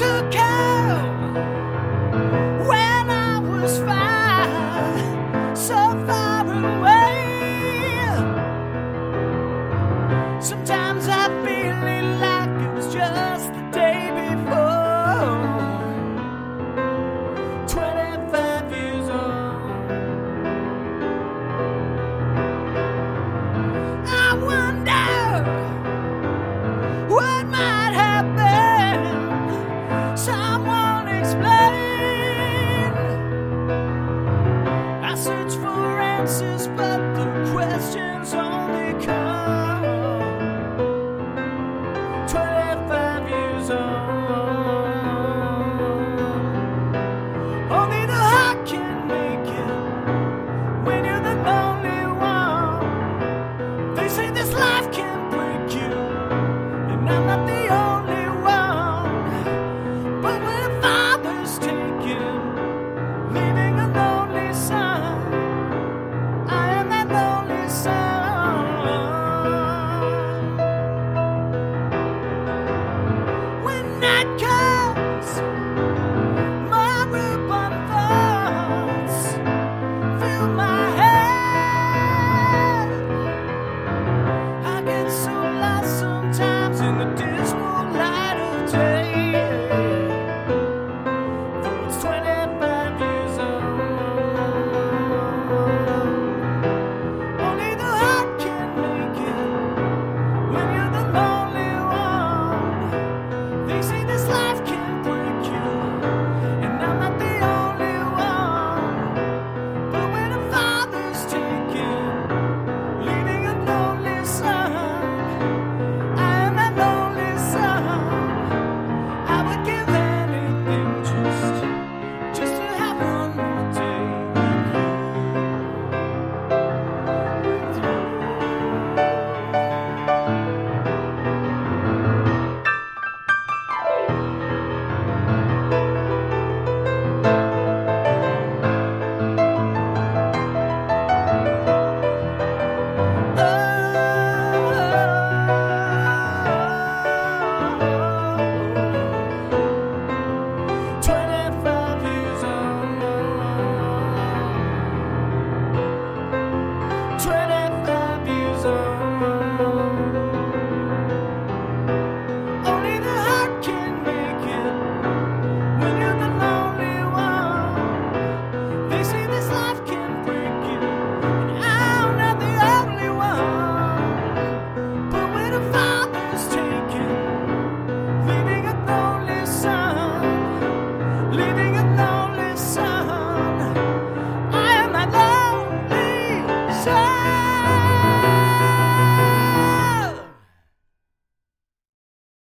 took I search for answers, but the questions only come. 25 years old. Only the heart can make it when you're the lonely one. They say this life can break you, and I'm not the only one. shining alone.